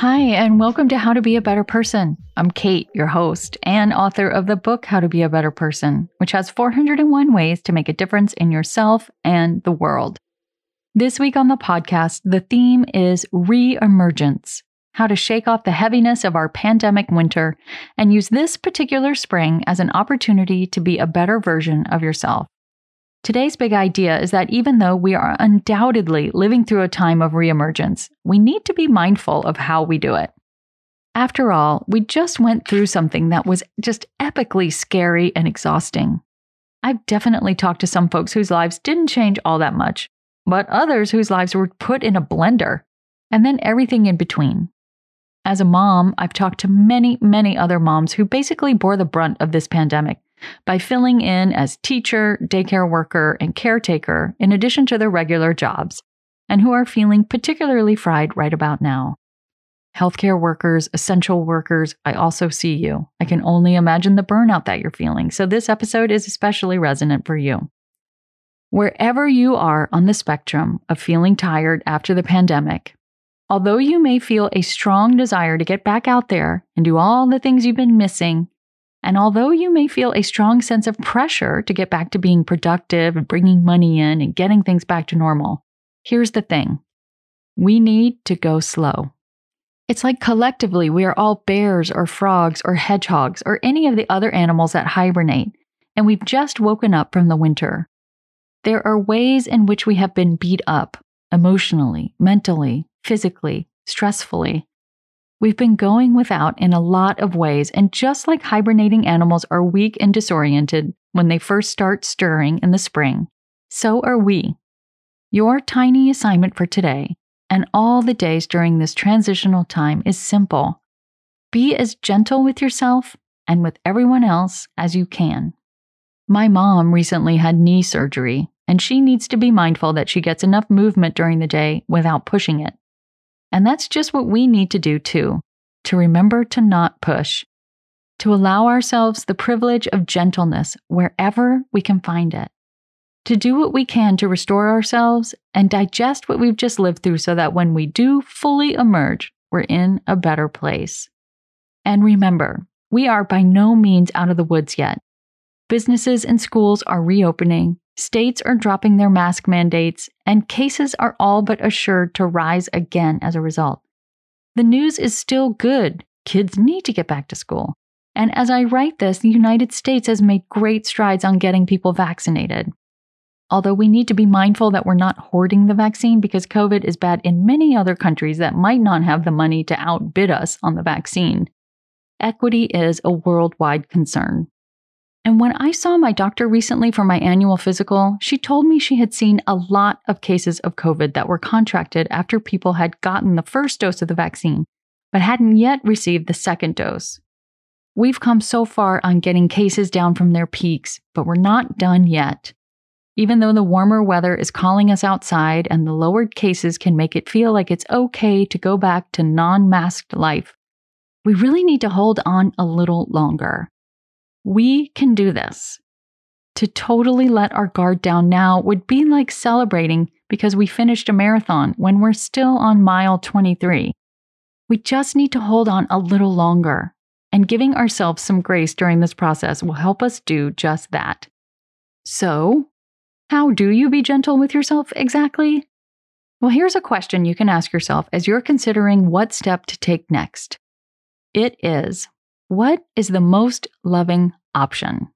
Hi, and welcome to How to Be a Better Person. I'm Kate, your host and author of the book How to Be a Better Person, which has 401 ways to make a difference in yourself and the world. This week on the podcast, the theme is re-emergence how to shake off the heaviness of our pandemic winter and use this particular spring as an opportunity to be a better version of yourself. Today's big idea is that even though we are undoubtedly living through a time of reemergence, we need to be mindful of how we do it. After all, we just went through something that was just epically scary and exhausting. I've definitely talked to some folks whose lives didn't change all that much, but others whose lives were put in a blender, and then everything in between. As a mom, I've talked to many, many other moms who basically bore the brunt of this pandemic by filling in as teacher, daycare worker, and caretaker in addition to their regular jobs, and who are feeling particularly fried right about now. Healthcare workers, essential workers, I also see you. I can only imagine the burnout that you're feeling, so this episode is especially resonant for you. Wherever you are on the spectrum of feeling tired after the pandemic, although you may feel a strong desire to get back out there and do all the things you've been missing, and although you may feel a strong sense of pressure to get back to being productive and bringing money in and getting things back to normal, here's the thing we need to go slow. It's like collectively we are all bears or frogs or hedgehogs or any of the other animals that hibernate, and we've just woken up from the winter. There are ways in which we have been beat up emotionally, mentally, physically, stressfully, We've been going without in a lot of ways, and just like hibernating animals are weak and disoriented when they first start stirring in the spring, so are we. Your tiny assignment for today and all the days during this transitional time is simple be as gentle with yourself and with everyone else as you can. My mom recently had knee surgery, and she needs to be mindful that she gets enough movement during the day without pushing it. And that's just what we need to do too to remember to not push, to allow ourselves the privilege of gentleness wherever we can find it, to do what we can to restore ourselves and digest what we've just lived through so that when we do fully emerge, we're in a better place. And remember, we are by no means out of the woods yet. Businesses and schools are reopening, States are dropping their mask mandates, and cases are all but assured to rise again as a result. The news is still good. Kids need to get back to school. And as I write this, the United States has made great strides on getting people vaccinated. Although we need to be mindful that we're not hoarding the vaccine because COVID is bad in many other countries that might not have the money to outbid us on the vaccine. Equity is a worldwide concern. And when I saw my doctor recently for my annual physical, she told me she had seen a lot of cases of COVID that were contracted after people had gotten the first dose of the vaccine, but hadn't yet received the second dose. We've come so far on getting cases down from their peaks, but we're not done yet. Even though the warmer weather is calling us outside and the lowered cases can make it feel like it's okay to go back to non masked life, we really need to hold on a little longer. We can do this. To totally let our guard down now would be like celebrating because we finished a marathon when we're still on mile 23. We just need to hold on a little longer, and giving ourselves some grace during this process will help us do just that. So, how do you be gentle with yourself exactly? Well, here's a question you can ask yourself as you're considering what step to take next. It is What is the most loving option?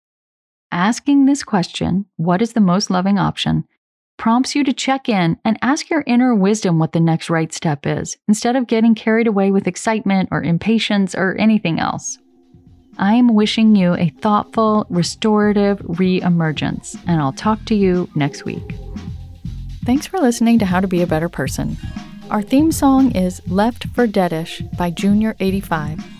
Asking this question, what is the most loving option, prompts you to check in and ask your inner wisdom what the next right step is, instead of getting carried away with excitement or impatience or anything else. I am wishing you a thoughtful, restorative re emergence, and I'll talk to you next week. Thanks for listening to How to Be a Better Person. Our theme song is Left for Deadish by Junior85.